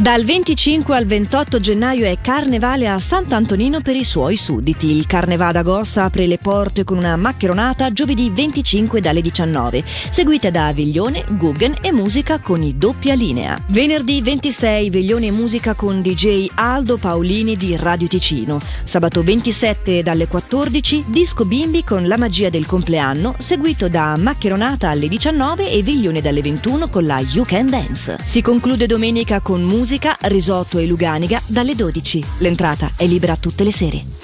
Dal 25 al 28 gennaio è Carnevale a Sant'Antonino per i suoi sudditi. Il Carnevale d'Agosta apre le porte con una maccheronata giovedì 25 dalle 19, seguita da Veglione, Guggen e musica con i doppia linea. Venerdì 26 Veglione e musica con DJ Aldo Paolini di Radio Ticino. Sabato 27 dalle 14 Disco Bimbi con La magia del compleanno, seguito da maccheronata alle 19 e Veglione dalle 21 con la You Can Dance. Si conclude domenica con musica musica, risotto e luganiga dalle 12. L'entrata è libera tutte le sere.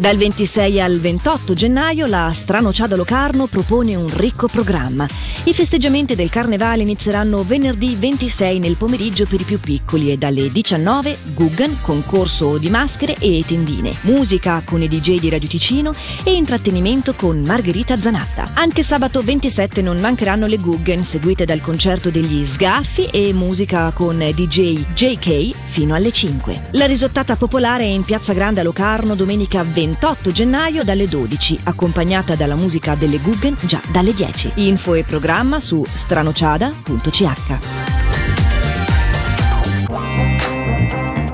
Dal 26 al 28 gennaio la Stranociada Locarno propone un ricco programma. I festeggiamenti del Carnevale inizieranno venerdì 26 nel pomeriggio per i più piccoli e dalle 19 Guggen, concorso di maschere e tendine, musica con i DJ di Radio Ticino e intrattenimento con Margherita Zanatta. Anche sabato 27 non mancheranno le Guggen seguite dal concerto degli Sgaffi e musica con DJ JK fino alle 5. La risottata popolare è in Piazza Grande a Locarno domenica 20 28 gennaio dalle 12, accompagnata dalla musica delle Guggen già dalle 10. Info e programma su stranociada.ch.